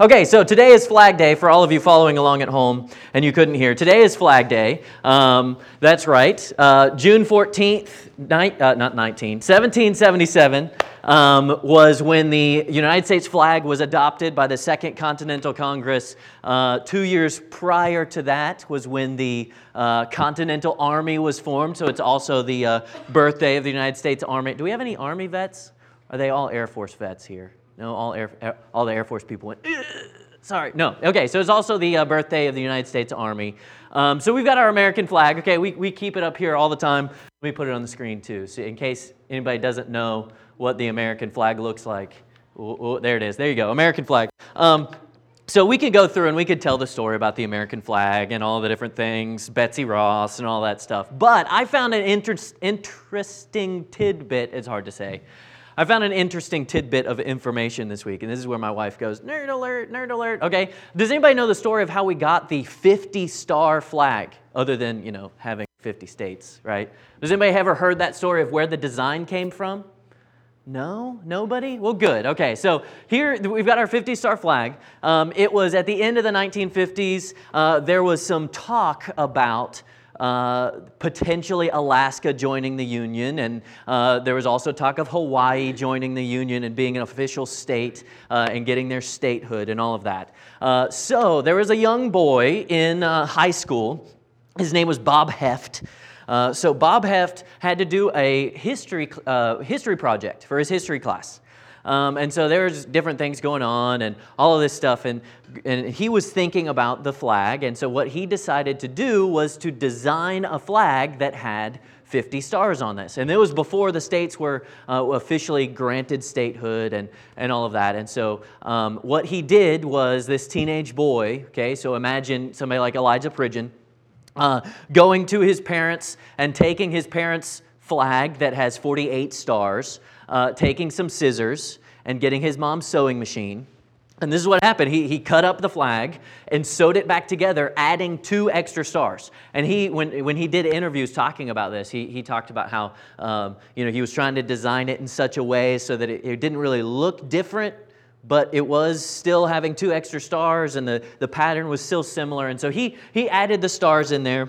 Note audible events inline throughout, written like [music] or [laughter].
Okay, so today is Flag Day for all of you following along at home and you couldn't hear. Today is Flag Day. Um, that's right. Uh, June 14th, ni- uh, not 19, 1777 um, was when the United States flag was adopted by the Second Continental Congress. Uh, two years prior to that was when the uh, Continental Army was formed, so it's also the uh, birthday of the United States Army. Do we have any Army vets? Are they all Air Force vets here? No, all, Air, all the Air Force people went, sorry. No, okay, so it's also the uh, birthday of the United States Army. Um, so we've got our American flag. Okay, we, we keep it up here all the time. Let me put it on the screen too, so in case anybody doesn't know what the American flag looks like. Ooh, ooh, there it is. There you go, American flag. Um, so we could go through and we could tell the story about the American flag and all the different things, Betsy Ross and all that stuff. But I found an inter- interesting tidbit, it's hard to say. I found an interesting tidbit of information this week, and this is where my wife goes, nerd alert, nerd alert. Okay, does anybody know the story of how we got the 50 star flag, other than, you know, having 50 states, right? Does anybody ever heard that story of where the design came from? No? Nobody? Well, good. Okay, so here we've got our 50 star flag. Um, it was at the end of the 1950s. Uh, there was some talk about uh, potentially Alaska joining the Union, and uh, there was also talk of Hawaii joining the Union and being an official state uh, and getting their statehood and all of that. Uh, so there was a young boy in uh, high school. His name was Bob Heft. So Bob Heft had to do a history, history project for his history class. Um, and so there's different things going on and all of this stuff. And, and he was thinking about the flag. And so what he decided to do was to design a flag that had 50 stars on this. And it was before the states were uh, officially granted statehood and, and all of that. And so um, what he did was this teenage boy, okay, so imagine somebody like Elijah Pridgeon uh, going to his parents and taking his parents' flag that has 48 stars, uh, taking some scissors and getting his mom's sewing machine. And this is what happened. He, he cut up the flag and sewed it back together, adding two extra stars. And he, when, when he did interviews talking about this, he, he talked about how um, you know, he was trying to design it in such a way so that it, it didn't really look different but it was still having two extra stars and the, the pattern was still similar. And so he, he added the stars in there,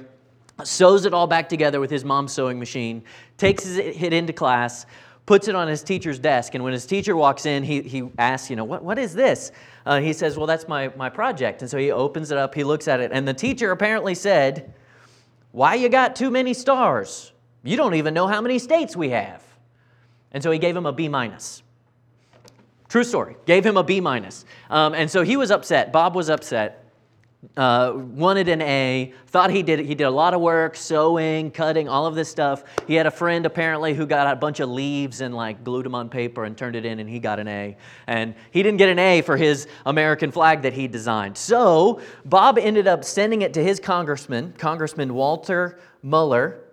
sews it all back together with his mom's sewing machine, takes it into class, puts it on his teacher's desk. And when his teacher walks in, he, he asks, you know, what, what is this? Uh, he says, well, that's my, my project. And so he opens it up, he looks at it, and the teacher apparently said, why you got too many stars? You don't even know how many states we have. And so he gave him a B minus. True story. Gave him a B minus. Um, and so he was upset. Bob was upset. Uh, wanted an A, thought he did he did a lot of work, sewing, cutting, all of this stuff. He had a friend apparently who got a bunch of leaves and like glued them on paper and turned it in, and he got an A. And he didn't get an A for his American flag that he designed. So Bob ended up sending it to his congressman, Congressman Walter Moeller,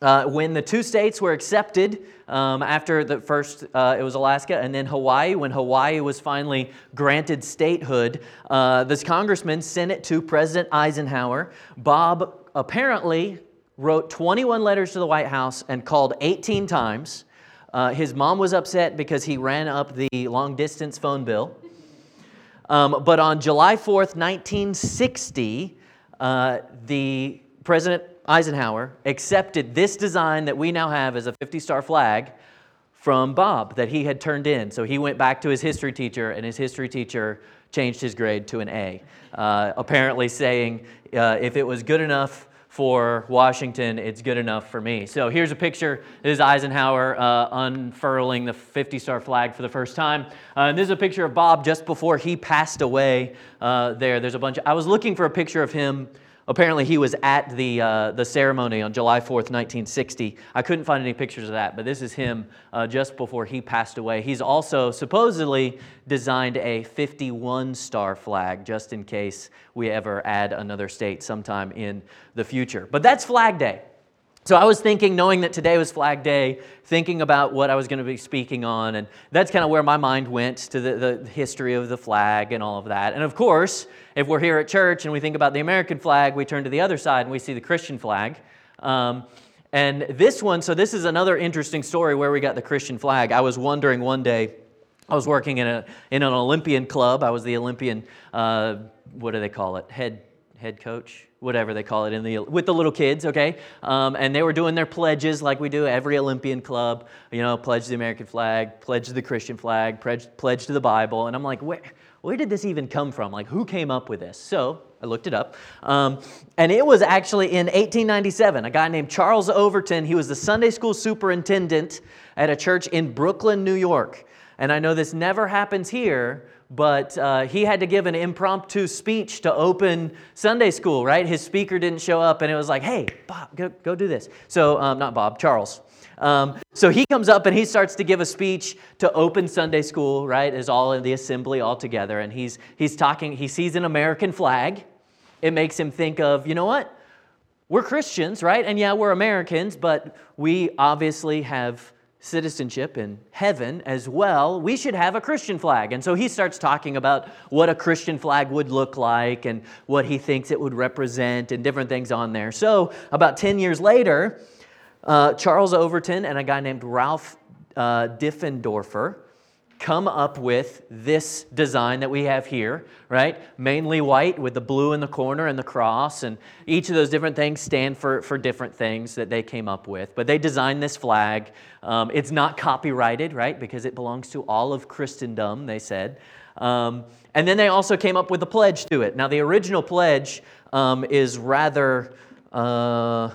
uh, when the two states were accepted um, after the first, uh, it was Alaska and then Hawaii, when Hawaii was finally granted statehood, uh, this congressman sent it to President Eisenhower. Bob apparently wrote 21 letters to the White House and called 18 times. Uh, his mom was upset because he ran up the long distance phone bill. Um, but on July 4th, 1960, uh, the President Eisenhower accepted this design that we now have as a 50 star flag from Bob that he had turned in. So he went back to his history teacher, and his history teacher changed his grade to an A, uh, apparently saying uh, if it was good enough for Washington, it's good enough for me. So here's a picture. This is Eisenhower uh, unfurling the 50 star flag for the first time. Uh, and this is a picture of Bob just before he passed away uh, there. There's a bunch of, I was looking for a picture of him Apparently, he was at the, uh, the ceremony on July 4th, 1960. I couldn't find any pictures of that, but this is him uh, just before he passed away. He's also supposedly designed a 51 star flag just in case we ever add another state sometime in the future. But that's Flag Day. So I was thinking, knowing that today was Flag Day, thinking about what I was going to be speaking on, and that's kind of where my mind went to the, the history of the flag and all of that. And of course, if we're here at church and we think about the American flag, we turn to the other side and we see the Christian flag. Um, and this one, so this is another interesting story where we got the Christian flag. I was wondering one day, I was working in, a, in an Olympian club. I was the Olympian, uh, what do they call it? Head, head coach? Whatever they call it in the, with the little kids, okay? Um, and they were doing their pledges like we do every Olympian club. You know, pledge the American flag, pledge the Christian flag, pledge, pledge to the Bible. And I'm like, where, where did this even come from? Like, who came up with this? So I looked it up. Um, and it was actually in 1897. A guy named Charles Overton, he was the Sunday school superintendent at a church in Brooklyn, New York. And I know this never happens here, but uh, he had to give an impromptu speech to open Sunday school, right? His speaker didn't show up, and it was like, hey, Bob, go, go do this. So, um, not Bob, Charles. Um, so he comes up and he starts to give a speech to open Sunday school, right? Is all in the assembly all together. And he's, he's talking, he sees an American flag. It makes him think of, you know what? We're Christians, right? And yeah, we're Americans, but we obviously have citizenship in heaven as well, we should have a Christian flag. And so he starts talking about what a Christian flag would look like and what he thinks it would represent and different things on there. So about 10 years later, uh, Charles Overton and a guy named Ralph uh, Diffendorfer come up with this design that we have here, right? Mainly white with the blue in the corner and the cross, and each of those different things stand for, for different things that they came up with. But they designed this flag. Um, it's not copyrighted, right? Because it belongs to all of Christendom, they said. Um, and then they also came up with a pledge to it. Now, the original pledge um, is rather. Uh,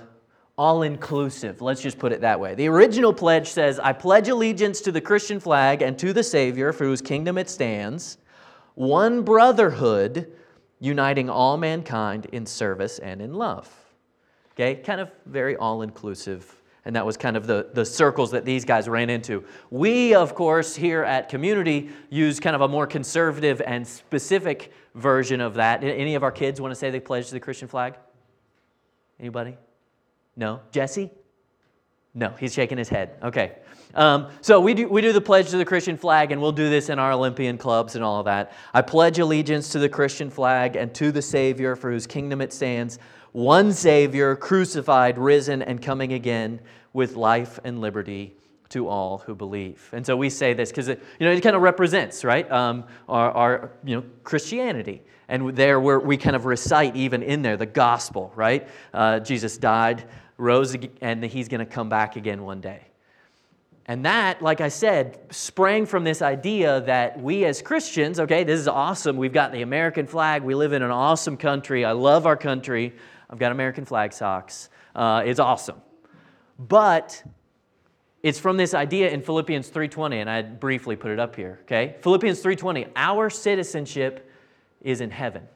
all inclusive. Let's just put it that way. The original pledge says, I pledge allegiance to the Christian flag and to the Savior for whose kingdom it stands, one brotherhood uniting all mankind in service and in love. Okay, kind of very all inclusive. And that was kind of the, the circles that these guys ran into. We, of course, here at Community use kind of a more conservative and specific version of that. Any of our kids want to say they pledge to the Christian flag? Anybody? No. Jesse? No, he's shaking his head. Okay. Um, so we do, we do the pledge to the Christian flag, and we'll do this in our Olympian clubs and all of that. I pledge allegiance to the Christian flag and to the Savior for whose kingdom it stands, one Savior, crucified, risen, and coming again with life and liberty to all who believe. And so we say this because it, you know, it kind of represents, right, um, our, our, you know, Christianity. And there we kind of recite even in there the gospel, right? Uh, Jesus died rose and he's going to come back again one day. And that, like I said, sprang from this idea that we as Christians, okay, this is awesome. We've got the American flag. We live in an awesome country. I love our country. I've got American flag socks. Uh, it's awesome. But it's from this idea in Philippians 3:20 and I briefly put it up here, okay? Philippians 3:20, our citizenship is in heaven.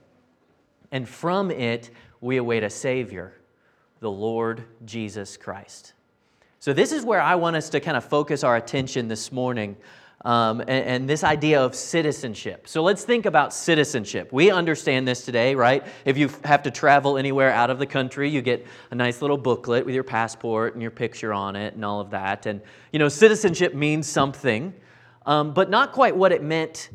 And from it we await a savior the Lord Jesus Christ. So, this is where I want us to kind of focus our attention this morning. Um, and, and, this idea of citizenship. So let's think about citizenship. We understand this today, right? If you have to travel anywhere out of the country, you get a nice little booklet with your passport and your picture on it and all of that. And, you know, citizenship means something, um, but not quite what it meant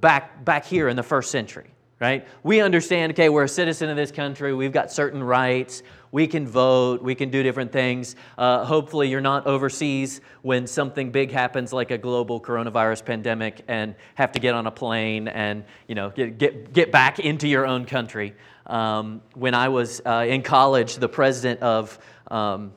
back, back here in the first century, right? We understand, okay, we're a citizen of this country, we've got certain rights, we can vote, we can do different things. Uh, hopefully, you're not overseas when something big happens like a global coronavirus pandemic and have to get on a plane and you know, get, get, get back into your own country. Um, when I was uh, in college, the president of um,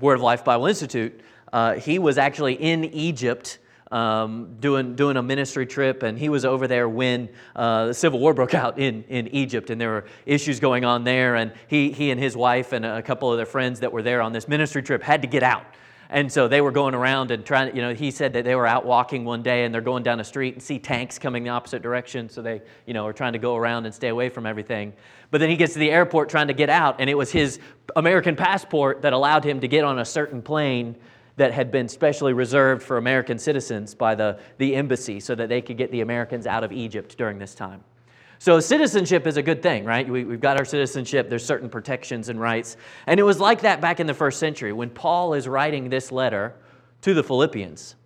Word of Life Bible Institute, uh, he was actually in Egypt um, doing, doing a ministry trip, and he was over there when uh, the Civil War broke out in, in Egypt, and there were issues going on there. And he, he and his wife and a couple of their friends that were there on this ministry trip had to get out. And so they were going around and trying, you know, he said that they were out walking one day and they're going down a street and see tanks coming the opposite direction. So they, you know, are trying to go around and stay away from everything. But then he gets to the airport trying to get out, and it was his American passport that allowed him to get on a certain plane that had been specially reserved for American citizens by the, the embassy so that they could get the Americans out of Egypt during this time. So, citizenship is a good thing, right? We, have got our citizenship, there's certain protections and rights. And it was like that back in the first century when Paul is writing this letter to the Philippians,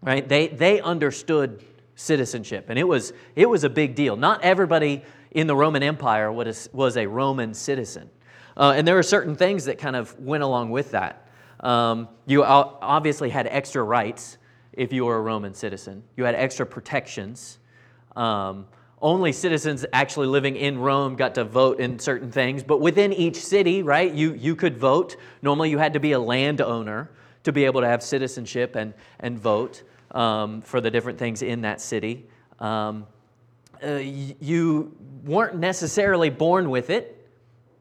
right? They, they understood citizenship, and it was, it was a big deal. Not everybody in the Roman Empire was, was a Roman citizen. Uh, and there are certain things that kind of went along with that. Um, you obviously had extra rights if you were a Roman citizen. You had extra protections. Um, only citizens actually living in Rome got to vote in certain things, but within each city, right, you, you could vote. Normally, you had to be a landowner to be able to have citizenship and, and vote um, for the different things in that city. Um, uh, you weren't necessarily born with it,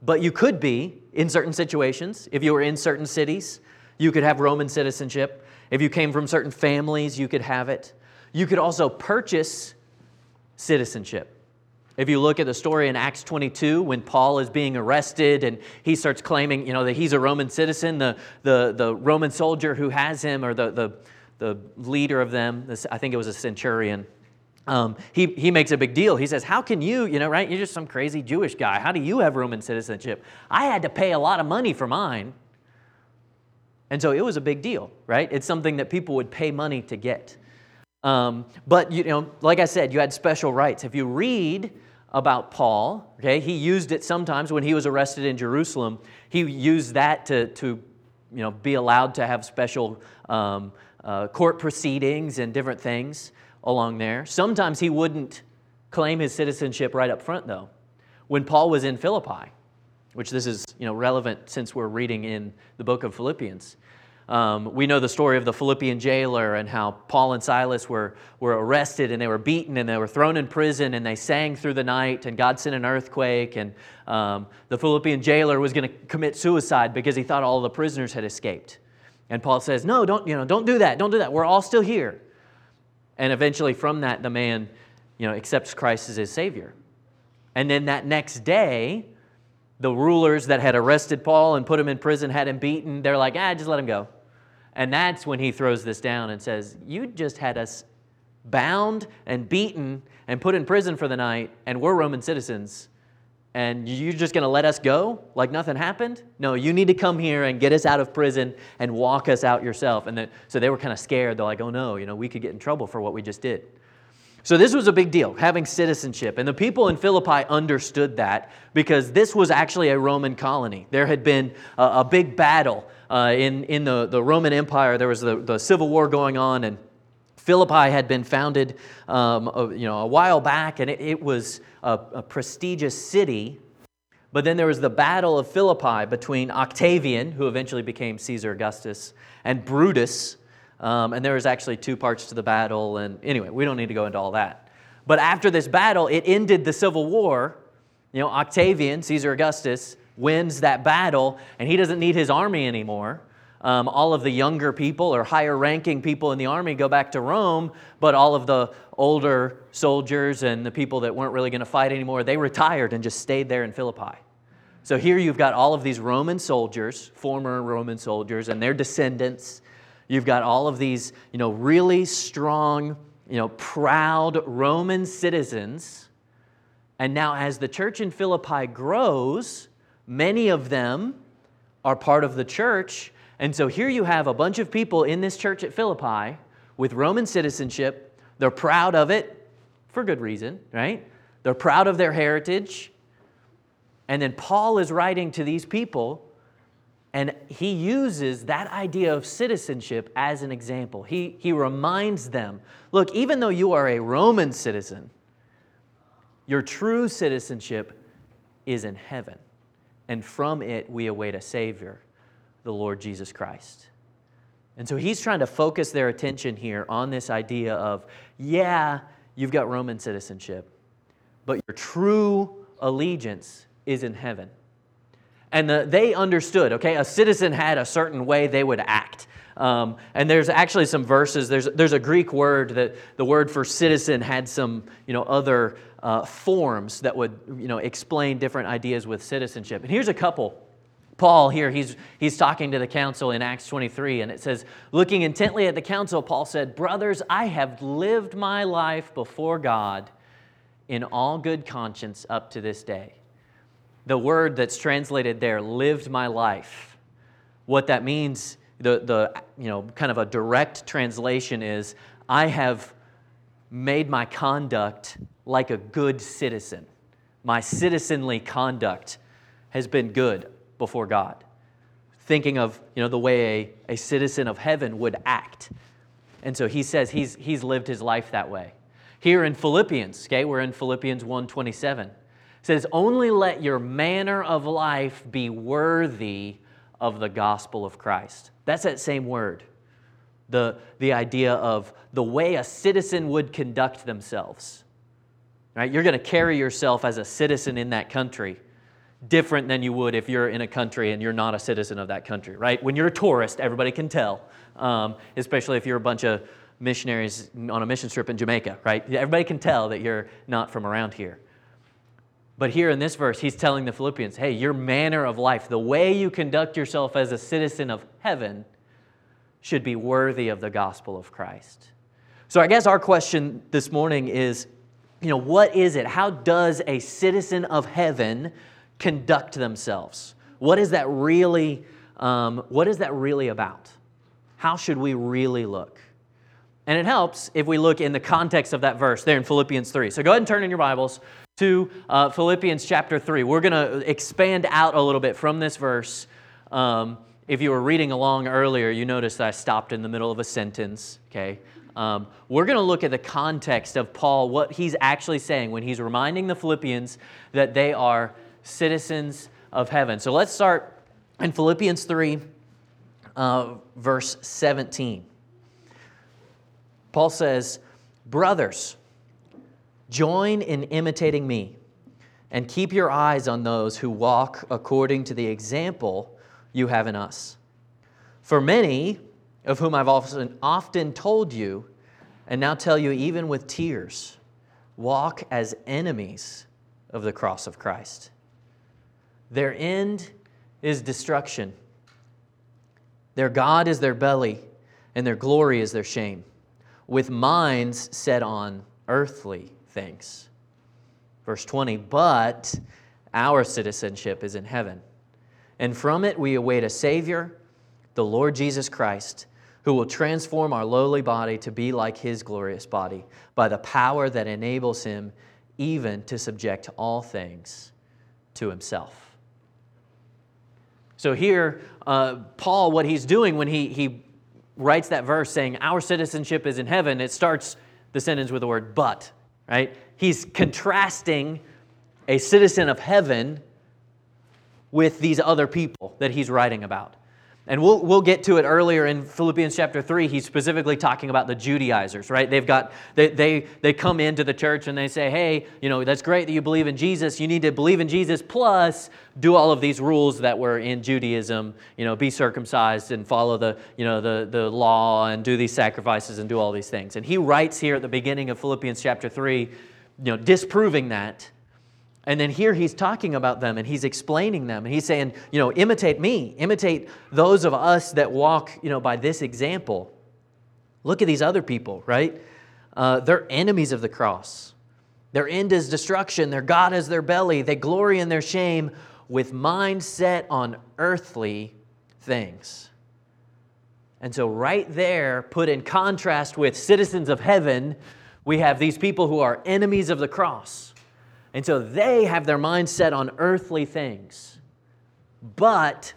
but you could be in certain situations. If you were in certain cities, you could have Roman citizenship. If you came from certain families, you could have it. You could also purchase citizenship. If you look at the story in Acts 22, when Paul is being arrested and he starts claiming, you know, that he's a Roman citizen, the, the, the Roman soldier who has him, or the, the, the leader of them, this, I think it was a centurion, um, he, he makes a big deal. He says, How can you, you know, right? You're just some crazy Jewish guy. How do you have Roman citizenship? I had to pay a lot of money for mine. And so it was a big deal, right? It's something that people would pay money to get. Um, but, you know, like I said, you had special rights. If you read about Paul, okay, he used it sometimes when he was arrested in Jerusalem. He used that to, to you know, be allowed to have special um, uh, court proceedings and different things along there. Sometimes he wouldn't claim his citizenship right up front, though. When Paul was in Philippi, which this is you know, relevant since we're reading in the book of Philippians, um, we know the story of the Philippian jailer and how Paul and Silas were, were arrested and they were beaten and they were thrown in prison and they sang through the night and God sent an earthquake and um, the Philippian jailer was going to commit suicide because he thought all the prisoners had escaped. And Paul says, No, don't, you know, don't do that. Don't do that. We're all still here. And eventually, from that, the man you know, accepts Christ as his Savior. And then that next day, the rulers that had arrested Paul and put him in prison had him beaten. They're like, ah, just let him go. And that's when he throws this down and says, You just had us bound and beaten and put in prison for the night, and we're Roman citizens. And you're just going to let us go like nothing happened? No, you need to come here and get us out of prison and walk us out yourself. And so they were kind of scared. They're like, oh no, you know, we could get in trouble for what we just did. So this was a big deal, having citizenship. And the people in Philippi understood that because this was actually a Roman colony. There had been a, a big battle uh, in, in the, the Roman Empire, there was the, the civil war going on, and Philippi had been founded um, a, you know, a while back, and it, it was a, a prestigious city. But then there was the Battle of Philippi between Octavian, who eventually became Caesar Augustus, and Brutus. Um, and there was actually two parts to the battle. And anyway, we don't need to go into all that. But after this battle, it ended the civil war. You know, Octavian, Caesar Augustus, wins that battle and he doesn't need his army anymore. Um, all of the younger people or higher ranking people in the army go back to Rome, but all of the older soldiers and the people that weren't really going to fight anymore, they retired and just stayed there in Philippi. So here you've got all of these Roman soldiers, former Roman soldiers, and their descendants. You've got all of these, you know, really strong, you know, proud Roman citizens. And now, as the church in Philippi grows, Many of them are part of the church. And so here you have a bunch of people in this church at Philippi with Roman citizenship. They're proud of it for good reason, right? They're proud of their heritage. And then Paul is writing to these people, and he uses that idea of citizenship as an example. He, he reminds them look, even though you are a Roman citizen, your true citizenship is in heaven and from it we await a Savior, the Lord Jesus Christ. And so he's trying to focus their attention here on this idea of, yeah, you've got Roman citizenship, but your true allegiance is in heaven. And the, they understood, okay, a citizen had a certain way they would act. Um, and there's actually some verses, there's, there's a Greek word that the word for citizen had some you know, other uh, forms that would you know, explain different ideas with citizenship. And here's a couple. Paul here, he's, he's talking to the council in Acts 23, and it says, Looking intently at the council, Paul said, Brothers, I have lived my life before God in all good conscience up to this day. The word that's translated there, lived my life, what that means the, the you know, kind of a direct translation is I have made my conduct like a good citizen. My citizenly conduct has been good before God. Thinking of you know, the way a, a citizen of heaven would act. And so he says he's, he's lived his life that way. Here in Philippians, okay, we're in Philippians 1:27. Says, "Only let your manner of life be worthy of the gospel of Christ." That's that same word. The, the idea of the way a citizen would conduct themselves. Right? You're going to carry yourself as a citizen in that country different than you would if you're in a country and you're not a citizen of that country, right? When you're a tourist, everybody can tell, um, especially if you're a bunch of missionaries on a mission trip in Jamaica, right? Everybody can tell that you're not from around here. But here in this verse, he's telling the Philippians, hey, your manner of life, the way you conduct yourself as a citizen of heaven, should be worthy of the gospel of Christ. So I guess our question this morning is, you know, what is it? How does a citizen of heaven conduct themselves? What is that really, um, what is that really about? How should we really look? And it helps if we look in the context of that verse there in Philippians 3. So go ahead and turn in your Bibles to uh, Philippians chapter 3. We're going to expand out a little bit from this verse. Um, if you were reading along earlier, you noticed that I stopped in the middle of a sentence, okay? Um, we're going to look at the context of Paul, what he's actually saying when he's reminding the Philippians that they are citizens of heaven. So let's start in Philippians 3, uh, verse 17. Paul says, Brothers, join in imitating me, and keep your eyes on those who walk according to the example you have in us. For many, of whom I've often, often told you, and now tell you even with tears, walk as enemies of the cross of Christ. Their end is destruction. Their God is their belly, and their glory is their shame, with minds set on earthly things. Verse 20, but our citizenship is in heaven, and from it we await a Savior, the Lord Jesus Christ, who will transform our lowly body to be like his glorious body by the power that enables him even to subject all things to himself. So here, uh, Paul, what he's doing when he, he writes that verse saying, Our citizenship is in heaven, it starts the sentence with the word but, right? He's contrasting a citizen of heaven with these other people that he's writing about. And we'll, we'll get to it earlier in Philippians chapter 3. He's specifically talking about the Judaizers, right? They've got, they, they, they come into the church and they say, hey, you know, that's great that you believe in Jesus. You need to believe in Jesus plus do all of these rules that were in Judaism, you know, be circumcised and follow the, you know, the, the law and do these sacrifices and do all these things. And he writes here at the beginning of Philippians chapter 3, you know, disproving that and then here he's talking about them and he's explaining them and he's saying, you know, imitate me, imitate those of us that walk, you know, by this example. Look at these other people, right? Uh, they're enemies of the cross. Their end is destruction. Their God is their belly. They glory in their shame with mind set on earthly things. And so, right there, put in contrast with citizens of heaven, we have these people who are enemies of the cross. And so they have their mind set on earthly things. But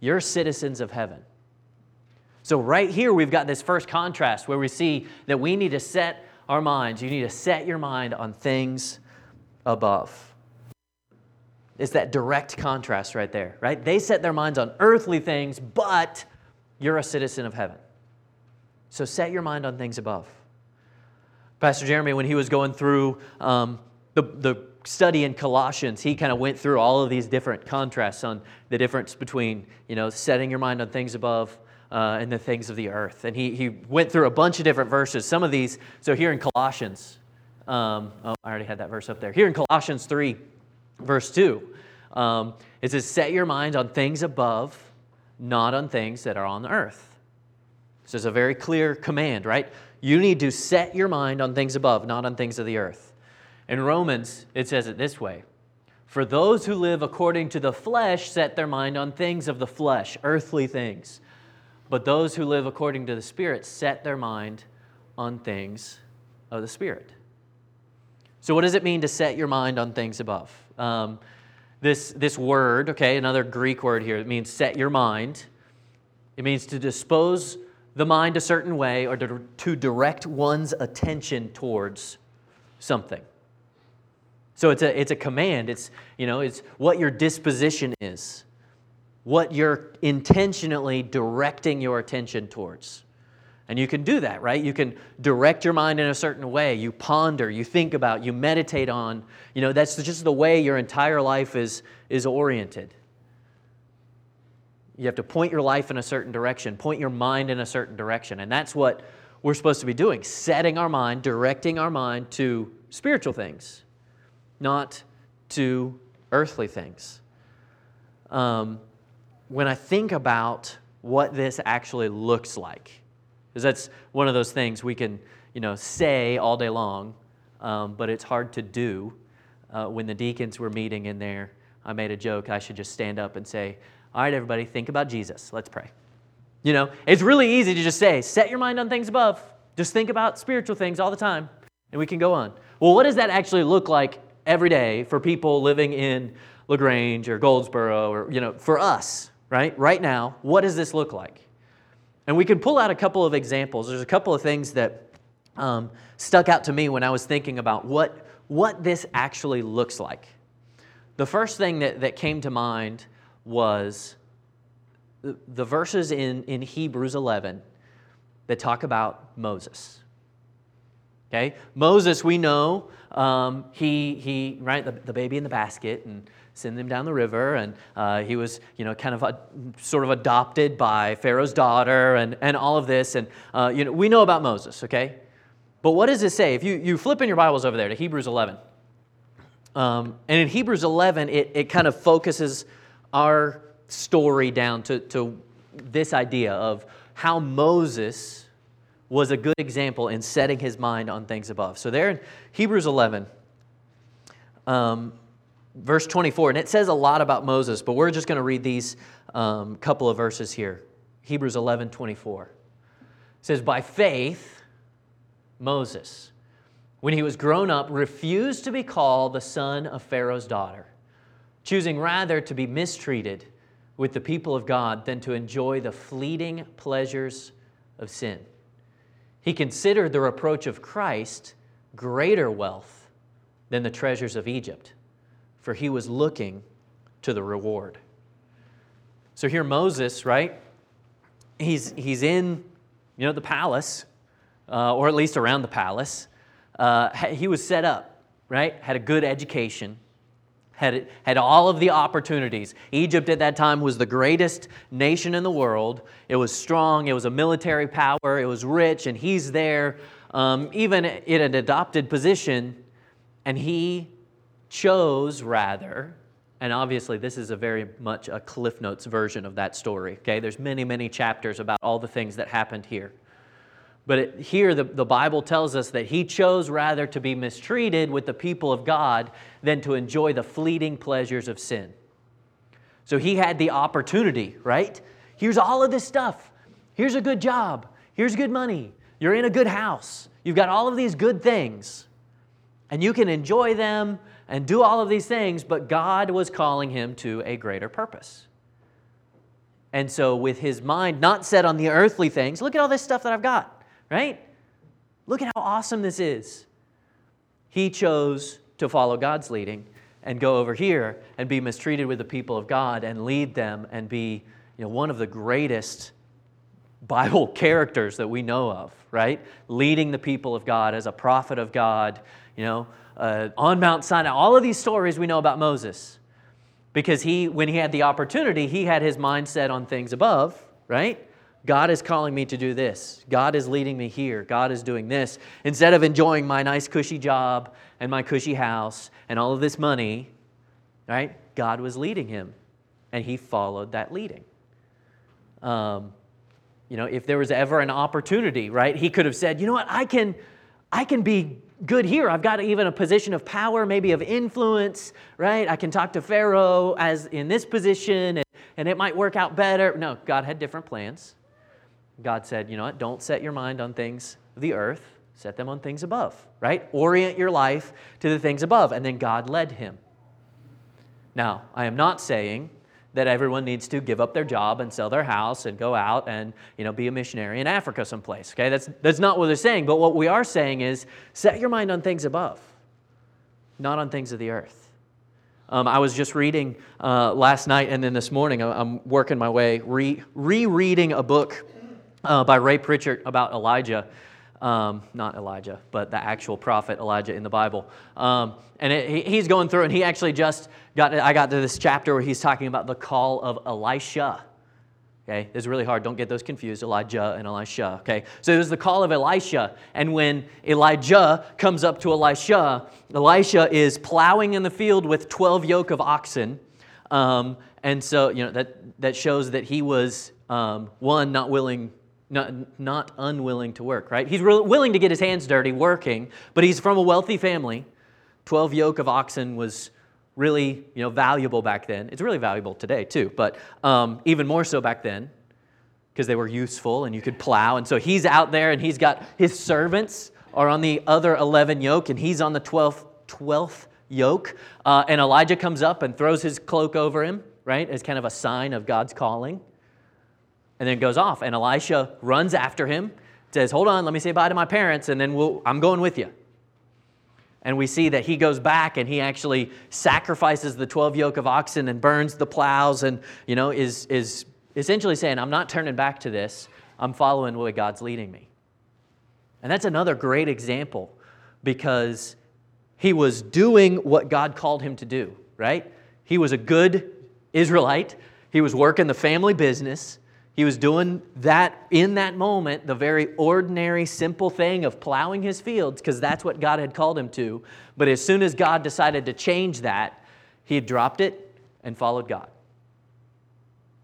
you're citizens of heaven. So, right here, we've got this first contrast where we see that we need to set our minds, you need to set your mind on things above. It's that direct contrast right there, right? They set their minds on earthly things, but you're a citizen of heaven. So, set your mind on things above. Pastor Jeremy, when he was going through um, the, the study in Colossians, he kind of went through all of these different contrasts on the difference between, you know, setting your mind on things above uh, and the things of the earth. And he, he went through a bunch of different verses. Some of these, so here in Colossians, um, oh, I already had that verse up there. Here in Colossians 3, verse 2, um, it says, Set your mind on things above, not on things that are on the earth. This is a very clear command, right? You need to set your mind on things above, not on things of the earth. In Romans, it says it this way For those who live according to the flesh set their mind on things of the flesh, earthly things. But those who live according to the Spirit set their mind on things of the Spirit. So, what does it mean to set your mind on things above? Um, this, this word, okay, another Greek word here, it means set your mind. It means to dispose the mind a certain way or to, to direct one's attention towards something. So it's a, it's a command. It's, you know, it's what your disposition is, what you're intentionally directing your attention towards. And you can do that, right? You can direct your mind in a certain way. You ponder, you think about, you meditate on. You know, that's just the way your entire life is, is oriented. You have to point your life in a certain direction, point your mind in a certain direction. And that's what we're supposed to be doing setting our mind, directing our mind to spiritual things, not to earthly things. Um, when I think about what this actually looks like, because that's one of those things we can, you know, say all day long, um, but it's hard to do. Uh, when the deacons were meeting in there, I made a joke. I should just stand up and say, "All right, everybody, think about Jesus. Let's pray." You know, it's really easy to just say, "Set your mind on things above." Just think about spiritual things all the time, and we can go on. Well, what does that actually look like every day for people living in LaGrange or Goldsboro or, you know, for us, right? Right now, what does this look like? And we can pull out a couple of examples. There's a couple of things that um, stuck out to me when I was thinking about what, what this actually looks like. The first thing that, that came to mind was the, the verses in, in Hebrews 11 that talk about Moses. Okay? Moses, we know, um, he, he, right, the, the baby in the basket, and send them down the river. And uh, he was, you know, kind of a, sort of adopted by Pharaoh's daughter and, and all of this. And, uh, you know, we know about Moses, okay? But what does it say? If you, you flip in your Bibles over there to Hebrews 11. Um, and in Hebrews 11, it, it kind of focuses our story down to, to this idea of how Moses was a good example in setting his mind on things above. So, there in Hebrews 11, um, verse 24, and it says a lot about Moses, but we're just going to read these um, couple of verses here. Hebrews 11 24. It says, By faith, Moses, when he was grown up, refused to be called the son of Pharaoh's daughter, choosing rather to be mistreated with the people of God than to enjoy the fleeting pleasures of sin. He considered the reproach of Christ greater wealth than the treasures of Egypt for he was looking to the reward. So here Moses, right? He's, he's in, you know, the palace, uh, or at least around the palace. Uh, he was set up, right? Had a good education, had, had all of the opportunities. Egypt at that time was the greatest nation in the world. It was strong, it was a military power, it was rich, and he's there, um, even in an adopted position, and he chose rather, and obviously this is a very much a Cliff Notes version of that story, okay? There's many, many chapters about all the things that happened here. But it, here, the, the Bible tells us that he chose rather to be mistreated with the people of God than to enjoy the fleeting pleasures of sin. So he had the opportunity, right? Here's all of this stuff. Here's a good job. Here's good money. You're in a good house. You've got all of these good things. And you can enjoy them and do all of these things, but God was calling him to a greater purpose. And so, with his mind not set on the earthly things, look at all this stuff that I've got, right? Look at how awesome this is. He chose to follow God's leading and go over here and be mistreated with the people of God and lead them and be you know, one of the greatest Bible [laughs] characters that we know of, right? Leading the people of God as a prophet of God, you know, uh, on Mount Sinai. All of these stories we know about Moses because he, when he had the opportunity, he had his mind set on things above, right? God is calling me to do this. God is leading me here. God is doing this. Instead of enjoying my nice, cushy job and my cushy house and all of this money, right? God was leading him, and he followed that leading. Um, you know, if there was ever an opportunity, right, he could have said, you know what, I can, I can be good here. I've got even a position of power, maybe of influence, right? I can talk to Pharaoh as in this position and, and it might work out better. No, God had different plans. God said, you know what? Don't set your mind on things of the earth, set them on things above, right? Orient your life to the things above. And then God led him. Now, I am not saying that everyone needs to give up their job and sell their house and go out and you know be a missionary in Africa someplace. Okay, that's that's not what they're saying. But what we are saying is set your mind on things above, not on things of the earth. Um, I was just reading uh, last night and then this morning. I'm working my way re- rereading a book uh, by Ray Pritchard about Elijah. Um, not Elijah, but the actual prophet Elijah in the Bible. Um, and it, he, he's going through, and he actually just got. I got to this chapter where he's talking about the call of Elisha. Okay, it's really hard. Don't get those confused. Elijah and Elisha. Okay, so it was the call of Elisha, and when Elijah comes up to Elisha, Elisha is plowing in the field with twelve yoke of oxen, um, and so you know that that shows that he was um, one not willing. Not, not unwilling to work, right? He's re- willing to get his hands dirty working, but he's from a wealthy family. 12 yoke of oxen was really you know, valuable back then. It's really valuable today too, but um, even more so back then because they were useful and you could plow. And so he's out there and he's got his servants are on the other 11 yoke and he's on the 12th, 12th yoke. Uh, and Elijah comes up and throws his cloak over him, right, as kind of a sign of God's calling. And then goes off. And Elisha runs after him, says, Hold on, let me say bye to my parents, and then we'll, I'm going with you. And we see that he goes back and he actually sacrifices the 12 yoke of oxen and burns the plows and, you know, is, is essentially saying, I'm not turning back to this. I'm following where God's leading me. And that's another great example because he was doing what God called him to do, right? He was a good Israelite. He was working the family business. He was doing that in that moment, the very ordinary, simple thing of plowing his fields, because that's what God had called him to. But as soon as God decided to change that, he dropped it and followed God.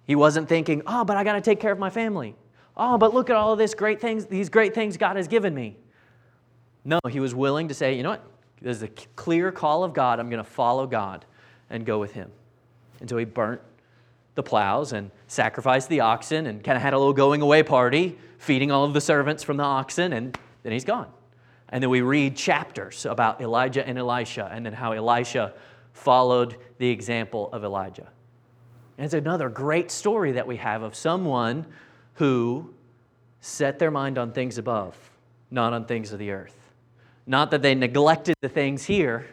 He wasn't thinking, oh, but I got to take care of my family. Oh, but look at all of this great things, these great things God has given me. No, he was willing to say, you know what? There's a clear call of God. I'm going to follow God and go with him. And so he burnt the plows and sacrificed the oxen and kind of had a little going away party, feeding all of the servants from the oxen, and then he's gone. And then we read chapters about Elijah and Elisha, and then how Elisha followed the example of Elijah. And it's another great story that we have of someone who set their mind on things above, not on things of the earth. Not that they neglected the things here,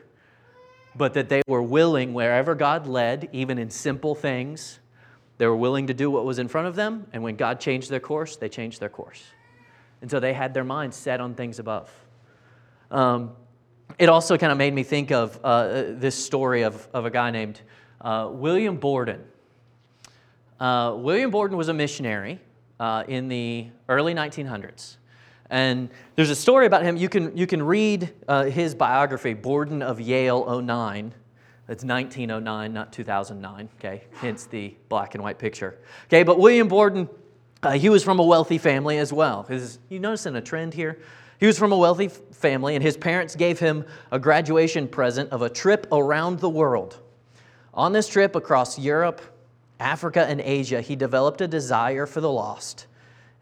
but that they were willing, wherever God led, even in simple things, they were willing to do what was in front of them, and when God changed their course, they changed their course. And so they had their minds set on things above. Um, it also kind of made me think of uh, this story of, of a guy named uh, William Borden. Uh, William Borden was a missionary uh, in the early 1900s. And there's a story about him. You can, you can read uh, his biography, Borden of Yale 09 it's 1909, not 2009, okay? Hence the black and white picture. Okay, but William Borden, uh, he was from a wealthy family as well. Is, you noticing a trend here? He was from a wealthy family, and his parents gave him a graduation present of a trip around the world. On this trip across Europe, Africa, and Asia, he developed a desire for the lost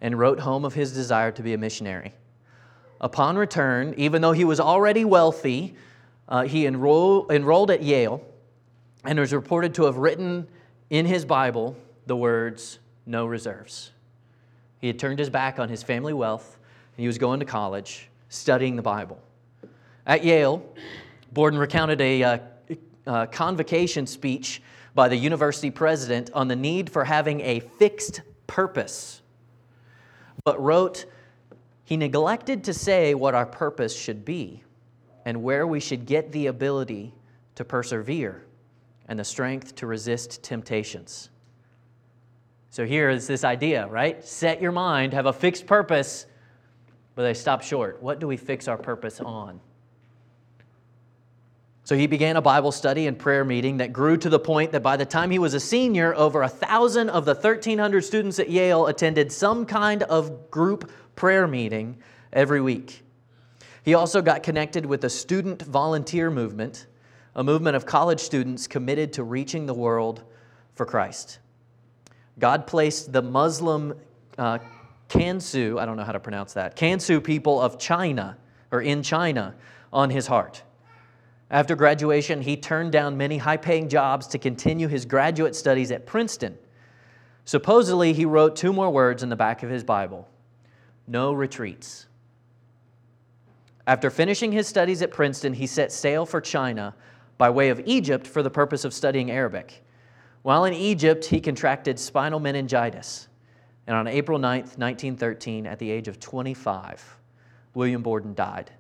and wrote home of his desire to be a missionary. Upon return, even though he was already wealthy, uh, he enroll, enrolled at Yale and was reported to have written in his Bible the words, no reserves. He had turned his back on his family wealth and he was going to college studying the Bible. At Yale, Borden recounted a uh, uh, convocation speech by the university president on the need for having a fixed purpose, but wrote, He neglected to say what our purpose should be and where we should get the ability to persevere and the strength to resist temptations. So here is this idea, right? Set your mind, have a fixed purpose, but they stop short. What do we fix our purpose on? So he began a Bible study and prayer meeting that grew to the point that by the time he was a senior, over a thousand of the 1,300 students at Yale attended some kind of group prayer meeting every week. He also got connected with the student volunteer movement, a movement of college students committed to reaching the world for Christ. God placed the Muslim uh, Kansu, I don't know how to pronounce that, Kansu people of China, or in China, on his heart. After graduation, he turned down many high paying jobs to continue his graduate studies at Princeton. Supposedly, he wrote two more words in the back of his Bible no retreats. After finishing his studies at Princeton, he set sail for China by way of Egypt for the purpose of studying Arabic. While in Egypt, he contracted spinal meningitis. And on April 9, 1913, at the age of 25, William Borden died.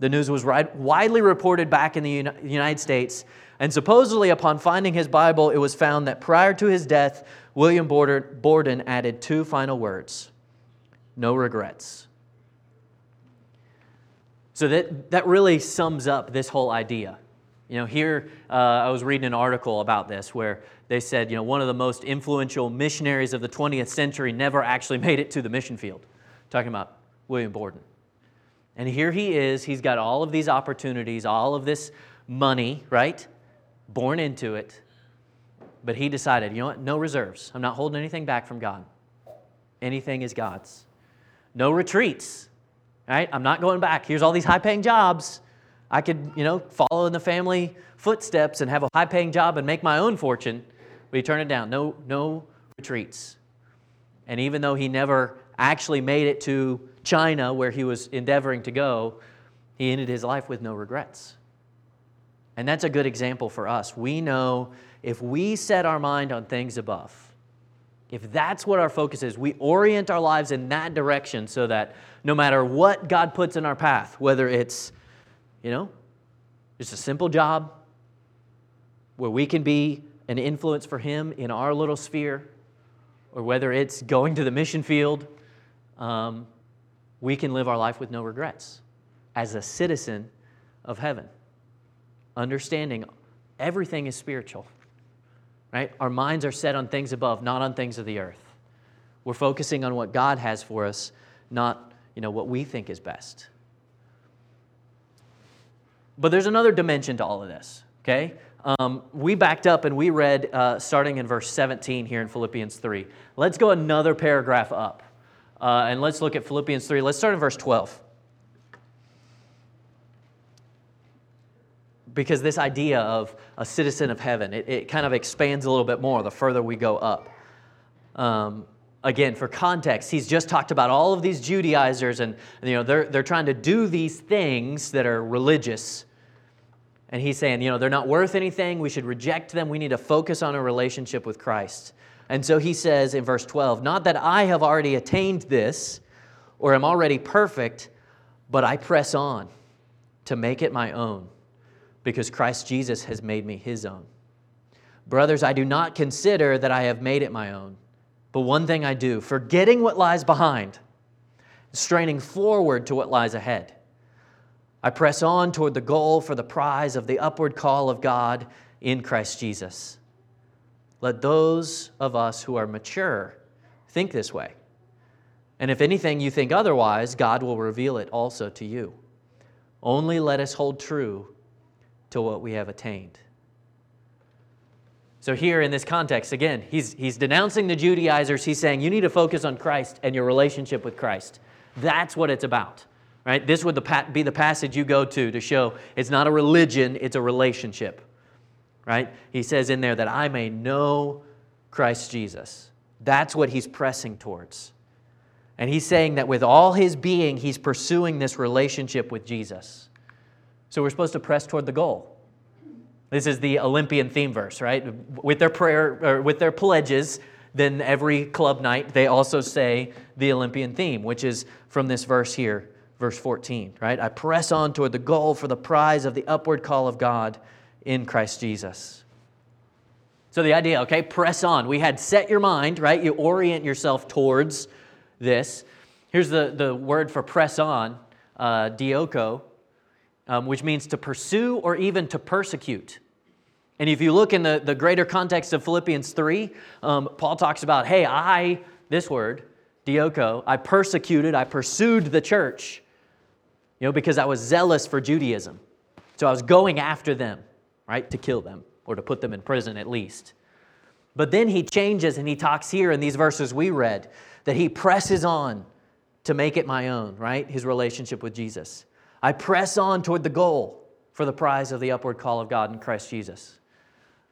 The news was widely reported back in the United States, and supposedly, upon finding his Bible, it was found that prior to his death, William Borden added two final words no regrets. So that, that really sums up this whole idea. You know, here uh, I was reading an article about this where they said, you know, one of the most influential missionaries of the 20th century never actually [laughs] made it to the mission field. Talking about William Borden. And here he is, he's got all of these opportunities, all of this money, right? Born into it. But he decided, you know what? No reserves. I'm not holding anything back from God. Anything is God's. No retreats, right? I'm not going back. Here's all these high paying jobs. I could, you know, follow in the family footsteps and have a high paying job and make my own fortune. But he turned it down. No, no retreats. And even though he never actually made it to China, where he was endeavoring to go, he ended his life with no regrets. And that's a good example for us. We know if we set our mind on things above, if that's what our focus is, we orient our lives in that direction so that no matter what God puts in our path, whether it's, you know, just a simple job where we can be an influence for Him in our little sphere, or whether it's going to the mission field, um, we can live our life with no regrets as a citizen of heaven, understanding everything is spiritual. Right? Our minds are set on things above, not on things of the earth. We're focusing on what God has for us, not you know, what we think is best. But there's another dimension to all of this, okay? Um, we backed up and we read uh, starting in verse 17 here in Philippians 3. Let's go another paragraph up. Uh, and let's look at Philippians 3. Let's start in verse 12. Because this idea of a citizen of heaven, it, it kind of expands a little bit more the further we go up. Um, again, for context, he's just talked about all of these Judaizers, and you know they're, they're trying to do these things that are religious. And he's saying, you know, they're not worth anything. We should reject them. We need to focus on a relationship with Christ. And so he says in verse 12, Not that I have already attained this or am already perfect, but I press on to make it my own because Christ Jesus has made me his own. Brothers, I do not consider that I have made it my own, but one thing I do, forgetting what lies behind, straining forward to what lies ahead. I press on toward the goal for the prize of the upward call of God in Christ Jesus. Let those of us who are mature think this way. And if anything you think otherwise, God will reveal it also to you. Only let us hold true to what we have attained. So, here in this context, again, he's, he's denouncing the Judaizers. He's saying you need to focus on Christ and your relationship with Christ. That's what it's about, right? This would be the passage you go to to show it's not a religion, it's a relationship right? He says in there that I may know Christ Jesus. That's what he's pressing towards. And he's saying that with all his being, he's pursuing this relationship with Jesus. So we're supposed to press toward the goal. This is the Olympian theme verse, right? With their prayer or with their pledges, then every club night they also say the Olympian theme, which is from this verse here, verse 14, right? I press on toward the goal for the prize of the upward call of God in Christ Jesus. So the idea, okay, press on. We had set your mind, right? You orient yourself towards this. Here's the, the word for press on, uh, dioko, um, which means to pursue or even to persecute. And if you look in the, the greater context of Philippians 3, um, Paul talks about, hey, I, this word, dioko, I persecuted, I pursued the church, you know, because I was zealous for Judaism. So I was going after them right? To kill them or to put them in prison at least. But then he changes and he talks here in these verses we read that he presses on to make it my own, right? His relationship with Jesus. I press on toward the goal. for the prize of the upward call of God in Christ Jesus.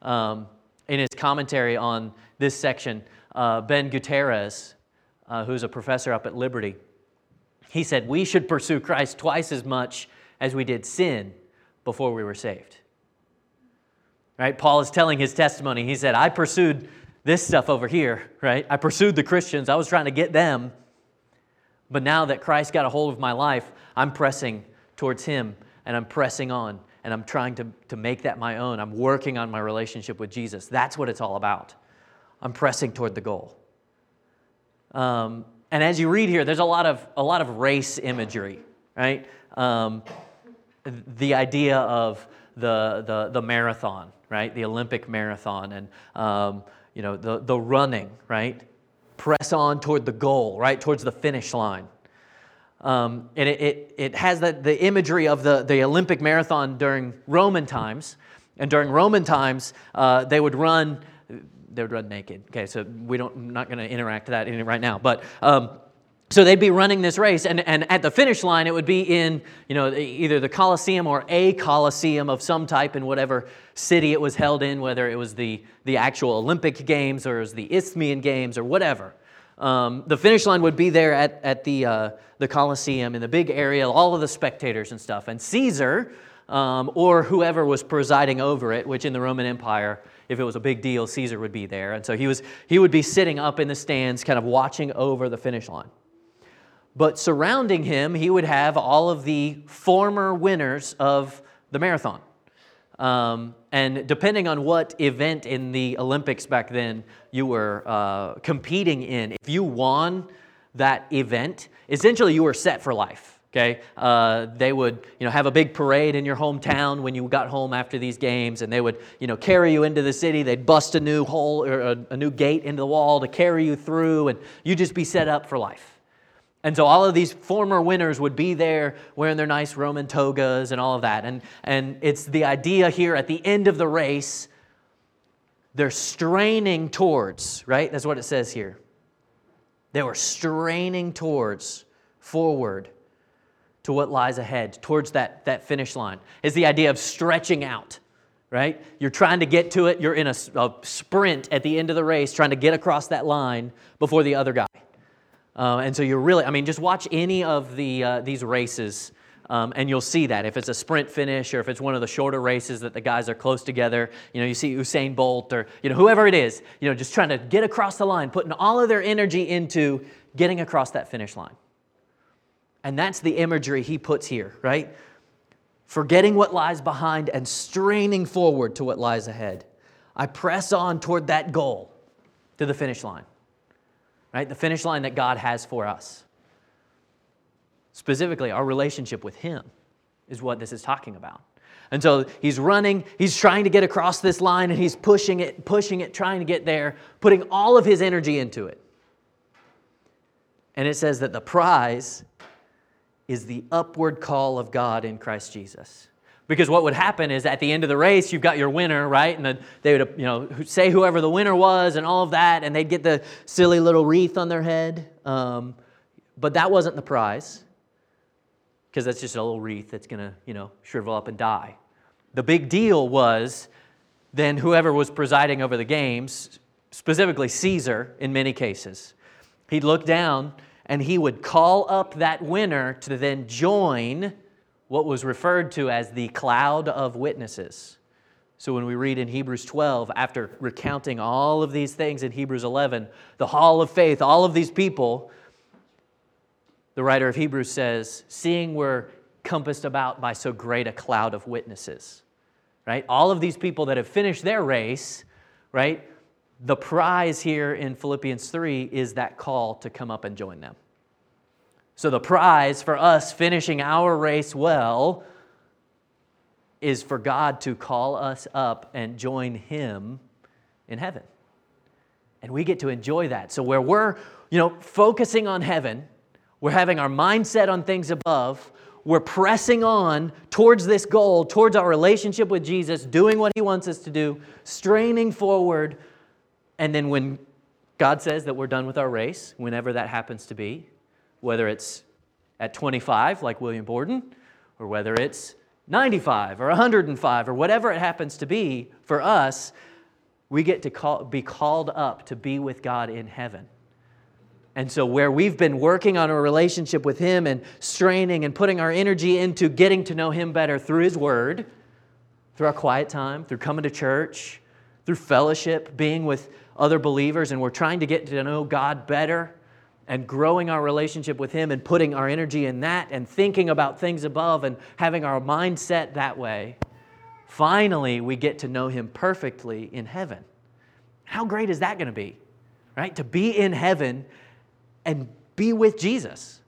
Um, in his commentary on this section, uh, Ben Gutierrez, uh, who's a professor up at Liberty, he said, We should pursue Christ twice as much as we did sin before we were saved. Right? Paul is telling his testimony. He said, I pursued this stuff over here, right? I pursued the Christians, I was trying to get them. But now that Christ got a hold of my life, I'm pressing towards Him and I'm pressing on and I'm trying to, to make that my own. I'm working on my relationship with Jesus. That's what it's all about. I'm pressing toward the goal. Um, and as you read here, there's a lot of, a lot of race imagery, right? Um, the idea of the, the, the marathon, right? The Olympic marathon and, um, you know, the, the running, right? Press on toward the goal, right? Towards the finish line. Um, and it, it, it has the, the imagery of the, the Olympic marathon during Roman times. And during Roman times, uh, they would run, they would run naked. Okay, so we don't, I'm not going to interact that in right now. But um, so they'd be running this race, and, and at the finish line, it would be in you know either the Colosseum or a Colosseum of some type in whatever city it was held in, whether it was the, the actual Olympic Games or it was the Isthmian Games or whatever. Um, the finish line would be there at, at the, uh, the Colosseum in the big area, all of the spectators and stuff. And Caesar, um, or whoever was presiding over it, which in the Roman Empire, if it was a big deal, Caesar would be there. And so he, was, he would be sitting up in the stands, kind of watching over the finish line. But surrounding him, he would have all of the former winners of the marathon. Um, and depending on what event in the Olympics back then you were uh, competing in, if you won that event, essentially you were set for life. Okay, uh, they would you know have a big parade in your hometown when you got home after these games, and they would you know carry you into the city. They'd bust a new hole or a, a new gate into the wall to carry you through, and you'd just be set up for life. And so all of these former winners would be there wearing their nice Roman togas and all of that. And, and it's the idea here at the end of the race, they're straining towards, right? That's what it says here. They were straining towards, forward to what lies ahead, towards that, that finish line. Is the idea of stretching out, right? You're trying to get to it, you're in a, a sprint at the end of the race, trying to get across that line before the other guy. Uh, and so you're really, I mean, just watch any of the, uh, these races. Um, and you'll see that if it's a sprint finish or if it's one of the shorter races that the guys are close together, you know, you see Usain Bolt or you know whoever it is, you know, just trying to get across the line, putting all of their energy into getting across that finish line. And that's the imagery he puts here, right? Forgetting what lies behind and straining forward to what lies ahead. I press on toward that goal, to the finish line right? The finish line that God has for us. Specifically, our relationship with Him is what this is talking about. And so he's running, he's trying to get across this line, and he's pushing it, pushing it, trying to get there, putting all of his energy into it. And it says that the prize is the upward call of God in Christ Jesus. Because what would happen is at the end of the race, you've got your winner, right? And they would, you know, say whoever the winner was and all of that, and they'd get the silly little wreath on their head. Um, but that wasn't the prize, because that's just a little wreath that's going to, you know, shrivel up and die. The big deal was then whoever was presiding over the games, specifically Caesar in many cases, he'd look down and he would call up that winner to then join what was referred to as the cloud of witnesses. So when we read in Hebrews 12, after recounting all of these things in Hebrews 11, the hall of faith, all of these people, the writer of Hebrews says, seeing we're compassed about by so great a cloud of witnesses, right? All of these people that have finished their race, right? The prize here in Philippians 3 is that call to come up and join them. So, the prize for us finishing our race well is for God to call us up and join Him in heaven. And we get to enjoy that. So, where we're, you know, focusing on heaven, we're having our mindset on things above, we're pressing on towards this goal, towards our relationship with Jesus, doing what He wants us to do, straining forward. And then when God says that we're done with our race, whenever that happens to be, whether it's at 25, like William Borden, or whether it's 95 or 105 or whatever it happens to be for us, we get to call, be called up to be with God in heaven. And so, where we've been working on a relationship with Him and straining and putting our energy into getting to know Him better through His Word, through our quiet time, through coming to church, through fellowship, being with other believers, and we're trying to get to know God better and growing our relationship with Him and putting our energy in that and thinking about things above and having our mindset that way, finally we get to know Him perfectly in heaven. How great is that going to be? Right? To be in heaven and be with Jesus.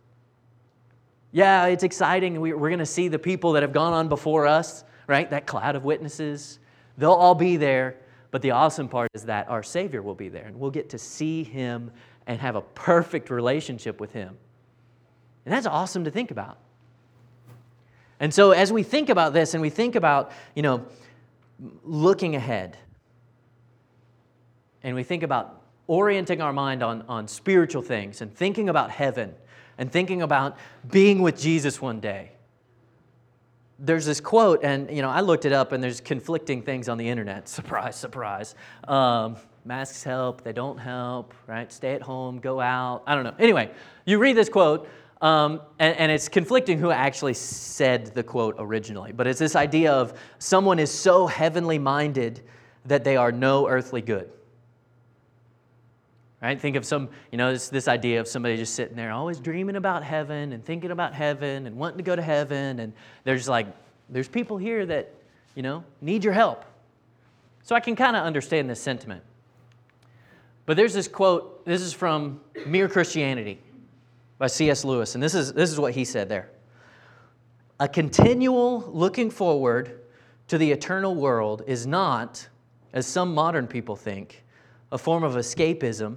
Yeah, it's exciting. We're going to see the people that have gone on before us, right? That cloud of witnesses. They'll all be there. But the awesome part is that our Savior will be there, and we'll get to see Him and have a perfect relationship with Him. And that's awesome to think about. And so, as we think about this and we think about, you know, looking ahead, and we think about orienting our mind on, on spiritual things and thinking about heaven and thinking about being with Jesus one day. There's this quote, and you know, I looked it up, and there's conflicting things on the internet. [laughs] Surprise, surprise. Um, masks help, they don't help, right? Stay at home, go out. I don't know. Anyway, you read this quote, um, and, and, it's conflicting who actually said the quote originally. But it's this idea of someone is so heavenly minded that they are no earthly good. Right? Think of some, you know, this, this idea of somebody just sitting there always dreaming about heaven and thinking about heaven and wanting to go to heaven. And there's like, there's people here that, you know, need your help. So I can kind of understand this sentiment. But there's this quote, this is from Mere Christianity by C.S. Lewis, and this is, this is what he said there. A continual looking forward to the eternal world is not, as some modern people think, a form of escapism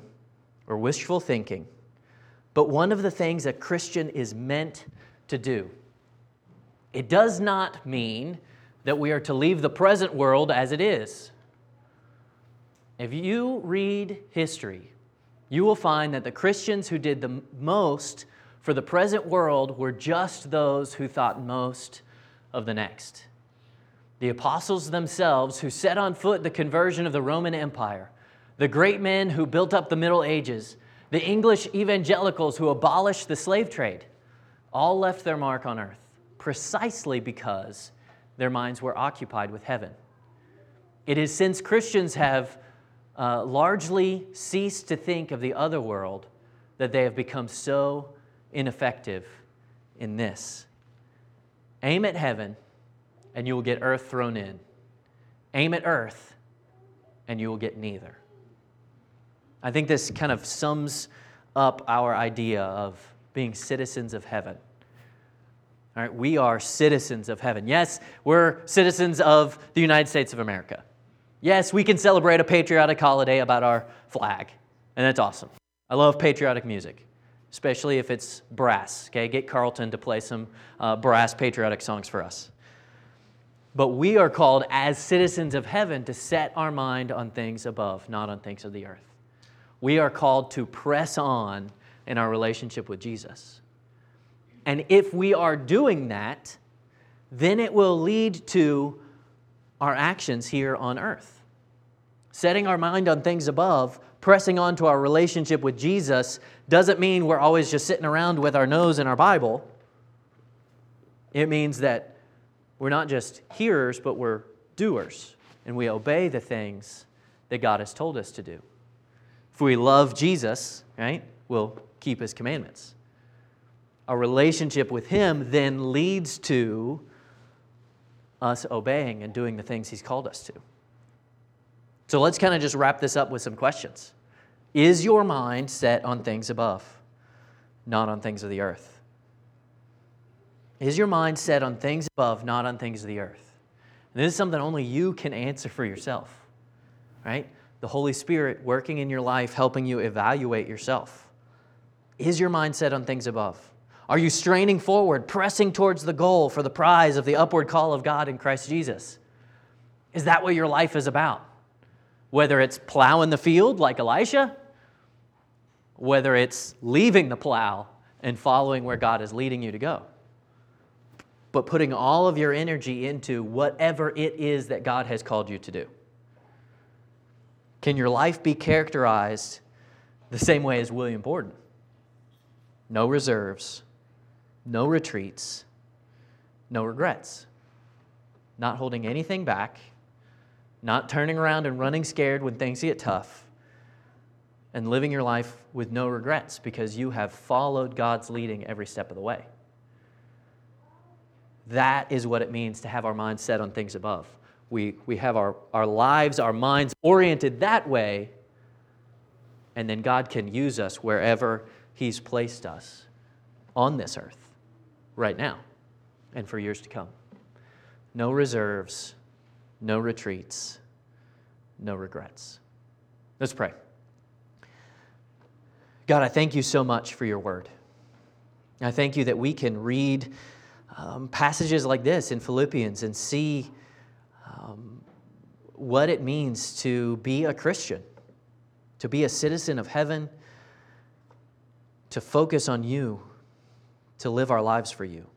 or wishful thinking, but one of the things a Christian is meant to do. It does not mean that we are to leave the present world as it is. If you read history, you will find that the Christians who did the most for the present world were just those who thought most of the next. The apostles themselves, who set on foot the conversion of the Roman Empire, the great men who built up the Middle Ages, the English evangelicals who abolished the slave trade, all left their mark on earth precisely because their minds were occupied with heaven. It is since Christians have uh, largely ceased to think of the other world that they have become so ineffective in this. Aim at heaven, and you will get earth thrown in. Aim at earth, and you will get neither. I think this kind of sums up our idea of being citizens of heaven. All right, we are citizens of heaven. Yes, we're citizens of the United States of America. Yes, we can celebrate a patriotic holiday about our flag, and that's awesome. I love patriotic music, especially if it's brass. Okay, get Carlton to play some uh, brass patriotic songs for us. But we are called as citizens of heaven to set our mind on things above, not on things of the earth we are called to press on in our relationship with Jesus. And if we are doing that, then it will lead to our actions here on earth. Setting our mind on things above, pressing on to our relationship with Jesus, doesn't mean we're always just sitting around with our nose in our Bible. It means that we're not just hearers, but we're doers, and we obey the things that God has told us to do. If we love Jesus, right, we'll keep his commandments. Our relationship with him then leads to us obeying and doing the things he's called us to. So let's kind of just wrap this up with some questions. Is your mind set on things above, not on things of the earth? Is your mind set on things above, not on things of the earth? And this is something only you can answer for yourself, right? the Holy Spirit working in your life, helping you evaluate yourself? Is your mind set on things above? Are you straining forward, pressing towards the goal for the prize of the upward call of God in Christ Jesus? Is that what your life is about? Whether it's plowing the field like Elisha, whether it's leaving the plow and following where God is leading you to go. but putting all of your energy into whatever it is that God has called you to do? Can your life be characterized the same way as William Borden? No reserves, no retreats, no regrets, not holding anything back, not turning around and running scared when things get tough, and living your life with no regrets because you have followed God's leading every step of the way. That is what it means to have our minds set on things above. We, we have our, our lives, our minds oriented that way, and then God can use us wherever He's placed us on this earth right now and for years to come. No reserves, no retreats, no regrets. Let's pray. God, I thank you so much for your word. I thank you that we can read um, passages like this in Philippians and see um, what it means to be a Christian, to be a citizen of heaven, to focus on you, to live our lives for you.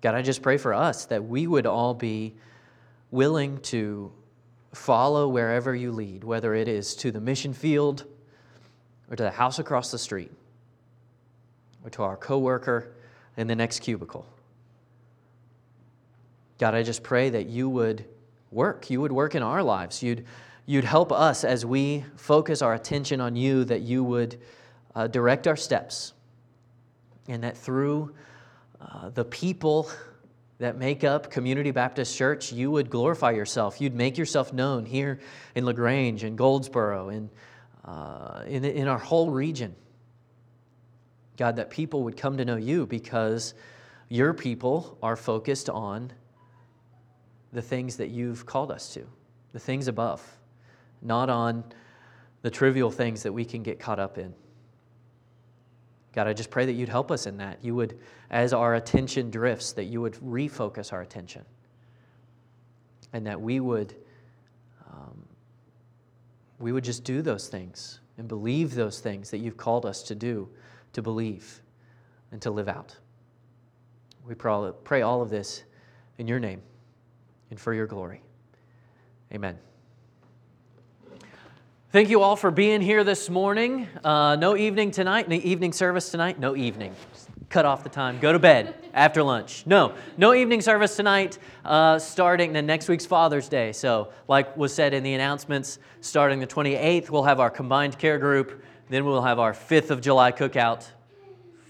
God, I just pray for us that we would all be willing to follow wherever you lead, whether it is to the mission field or to the house across the street or to our coworker in the next cubicle. God, I just pray that you would work. You would work in our lives. You'd, you'd help us as we focus our attention on you, that you would uh, direct our steps, and that through uh, the people that make up Community Baptist Church, you would glorify yourself. You'd make yourself known here in LaGrange, in Goldsboro, in, uh, in, in our whole region. God, that people would come to know you because your people are focused on the things that you've called us to, the things above, not on the trivial things that we can get caught up in. God, I just pray that you'd help us in that. You would, as our attention drifts, that you would refocus our attention. And that we would, um, we would just do those things and believe those things that you've called us to do, to believe, and to live out. We pray all of this in your name and for your glory. Amen. Thank you all for being here this morning. Uh, no evening tonight, no evening service tonight, no evening. cut off the time, go to bed [laughs] after lunch. No, no evening service tonight, uh, starting the next week's Father's Day. So, like was said in the announcements, starting the 28th, we'll have our combined care group. Then we'll have our 5th of July cookout,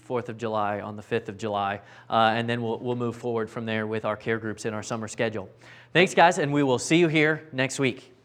4th of July on the 5th of July. Uh, and then we'll, we'll move forward from there with our care groups in our summer schedule. Thanks, guys, and we will see you here next week.